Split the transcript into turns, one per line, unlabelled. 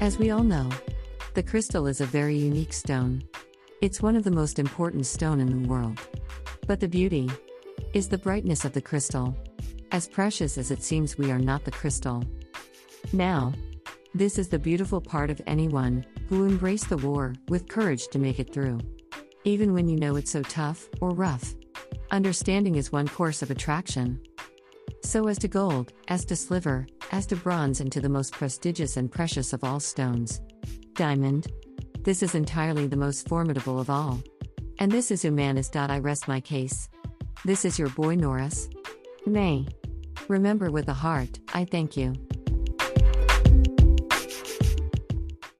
As we all know, the crystal is a very unique stone. It's one of the most important stone in the world. But the beauty is the brightness of the crystal. As precious as it seems, we are not the crystal. Now, this is the beautiful part of anyone who embrace the war with courage to make it through. Even when you know it's so tough or rough. Understanding is one course of attraction. So as to gold, as to silver, as to bronze, and to the most prestigious and precious of all stones. Diamond. This is entirely the most formidable of all. And this is Humanis. I rest my case. This is your boy Norris. Nay. Remember with a heart, I thank you.